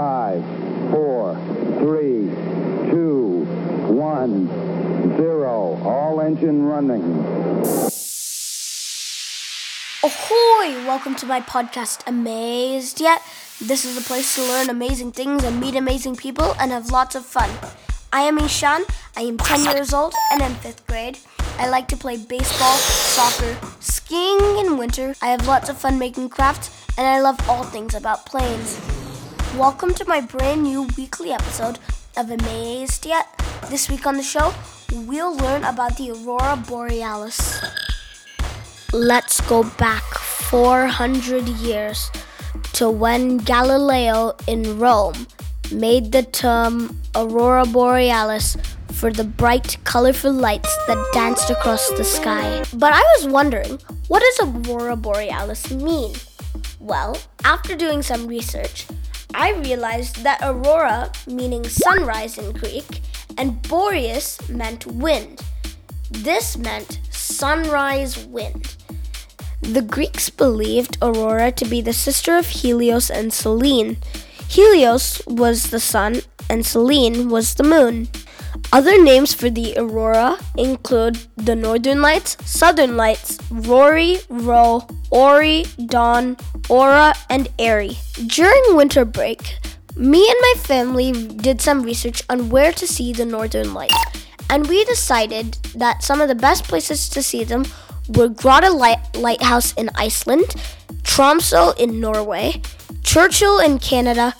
Five, four, three, two, one, zero. All engine running. Ahoy! Welcome to my podcast, Amazed Yet? This is a place to learn amazing things and meet amazing people and have lots of fun. I am Ishan. I am 10 years old and in 5th grade. I like to play baseball, soccer, skiing in winter. I have lots of fun making crafts, and I love all things about planes. Welcome to my brand new weekly episode of Amazed Yet? This week on the show, we'll learn about the Aurora Borealis. Let's go back 400 years to when Galileo in Rome made the term Aurora Borealis for the bright, colorful lights that danced across the sky. But I was wondering, what does Aurora Borealis mean? Well, after doing some research, I realized that aurora, meaning sunrise in Greek, and boreas meant wind. This meant sunrise wind. The Greeks believed Aurora to be the sister of Helios and Selene. Helios was the sun and Selene was the moon. Other names for the aurora include the Northern Lights, Southern Lights, Rory, Ro, Ori, Dawn, Aura, and Airy. During winter break, me and my family did some research on where to see the Northern Lights, and we decided that some of the best places to see them were Grotta Light- Lighthouse in Iceland, Tromsø in Norway, Churchill in Canada,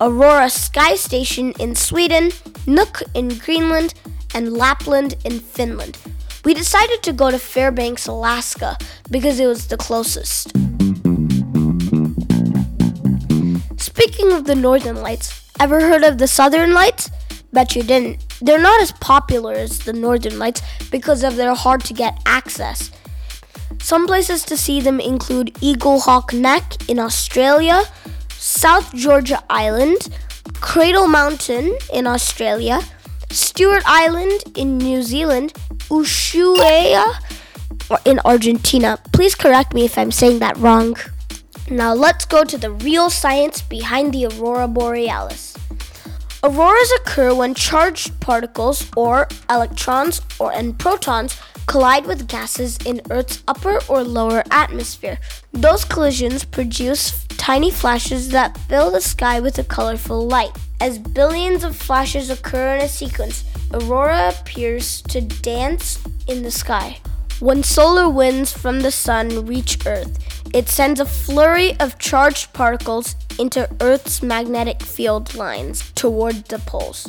Aurora Sky Station in Sweden, Nuuk in Greenland, and Lapland in Finland. We decided to go to Fairbanks, Alaska because it was the closest. Speaking of the Northern Lights, ever heard of the Southern Lights? Bet you didn't. They're not as popular as the Northern Lights because of their hard to get access. Some places to see them include Eaglehawk Neck in Australia, South Georgia Island, Cradle Mountain in Australia, Stewart Island in New Zealand, Ushuaia in Argentina. Please correct me if I'm saying that wrong. Now let's go to the real science behind the aurora borealis. Auroras occur when charged particles or electrons or and protons collide with gases in Earth's upper or lower atmosphere. Those collisions produce tiny flashes that fill the sky with a colorful light. As billions of flashes occur in a sequence, aurora appears to dance in the sky. When solar winds from the sun reach Earth, it sends a flurry of charged particles into Earth's magnetic field lines toward the poles.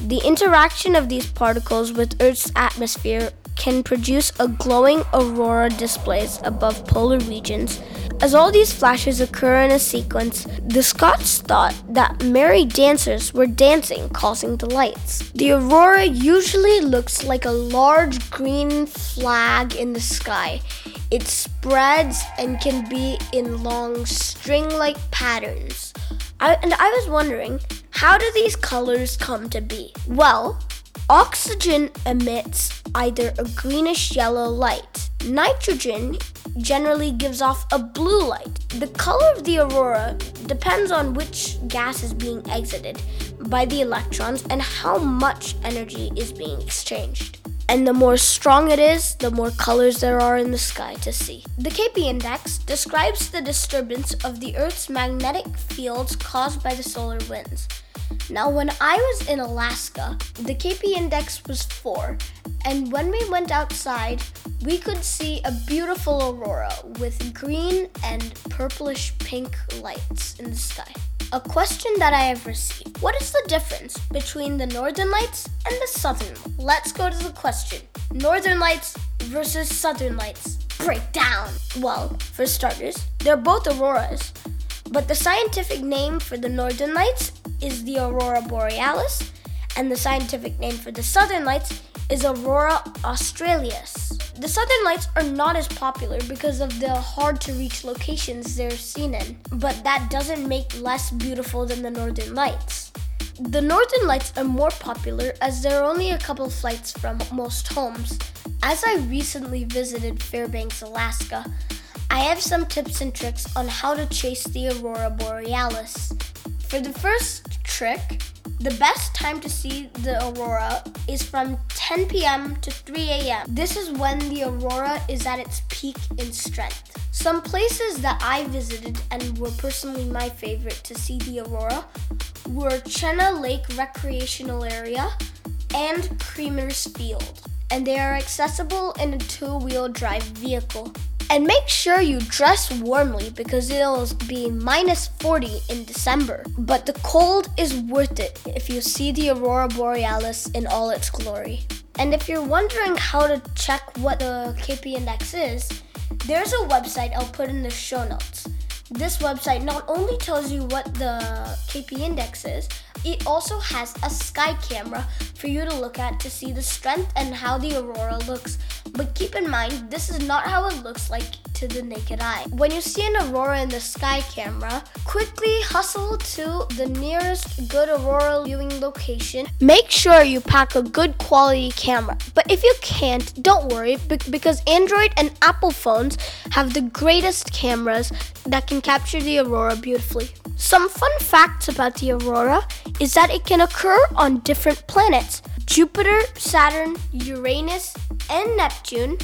The interaction of these particles with Earth's atmosphere can produce a glowing aurora displays above polar regions. As all these flashes occur in a sequence, the Scots thought that merry dancers were dancing, causing the lights. The aurora usually looks like a large green flag in the sky. It spreads and can be in long string like patterns. I, and I was wondering, how do these colors come to be? Well, oxygen emits either a greenish yellow light. Nitrogen generally gives off a blue light. The color of the aurora depends on which gas is being exited by the electrons and how much energy is being exchanged. And the more strong it is, the more colors there are in the sky to see. The KP index describes the disturbance of the Earth's magnetic fields caused by the solar winds. Now, when I was in Alaska, the KP index was 4, and when we went outside, we could see a beautiful aurora with green and purplish pink lights in the sky. A question that I have received What is the difference between the northern lights and the southern? Let's go to the question Northern lights versus southern lights. Breakdown. Well, for starters, they're both auroras, but the scientific name for the northern lights is the aurora borealis, and the scientific name for the southern lights is Aurora australis. The southern lights are not as popular because of the hard to reach locations they're seen in, but that doesn't make less beautiful than the northern lights. The northern lights are more popular as there are only a couple flights from most homes. As I recently visited Fairbanks, Alaska, I have some tips and tricks on how to chase the aurora borealis. For the first trick, the best time to see the aurora is from 10 p.m. to 3 a.m. This is when the aurora is at its peak in strength. Some places that I visited and were personally my favorite to see the aurora were Chena Lake Recreational Area and Creamer's Field, and they are accessible in a two wheel drive vehicle. And make sure you dress warmly because it'll be minus 40 in December. But the cold is worth it if you see the Aurora Borealis in all its glory. And if you're wondering how to check what the KP index is, there's a website I'll put in the show notes. This website not only tells you what the KP index is, it also has a sky camera for you to look at to see the strength and how the aurora looks. But keep in mind, this is not how it looks like to the naked eye. When you see an aurora in the sky camera, quickly hustle to the nearest good aurora viewing location. Make sure you pack a good quality camera. But if you can't, don't worry because Android and Apple phones have the greatest cameras that can capture the aurora beautifully. Some fun facts about the aurora is that it can occur on different planets. Jupiter, Saturn, Uranus, and Neptune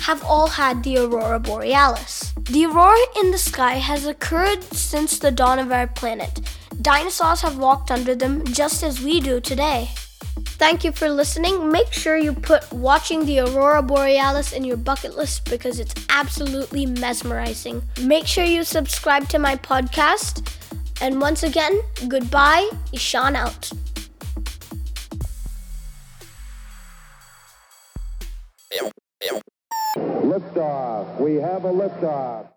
have all had the aurora borealis. The aurora in the sky has occurred since the dawn of our planet. Dinosaurs have walked under them just as we do today. Thank you for listening. Make sure you put watching the aurora borealis in your bucket list because it's absolutely mesmerizing. Make sure you subscribe to my podcast and once again, goodbye, Ishan out. We have a liftoff.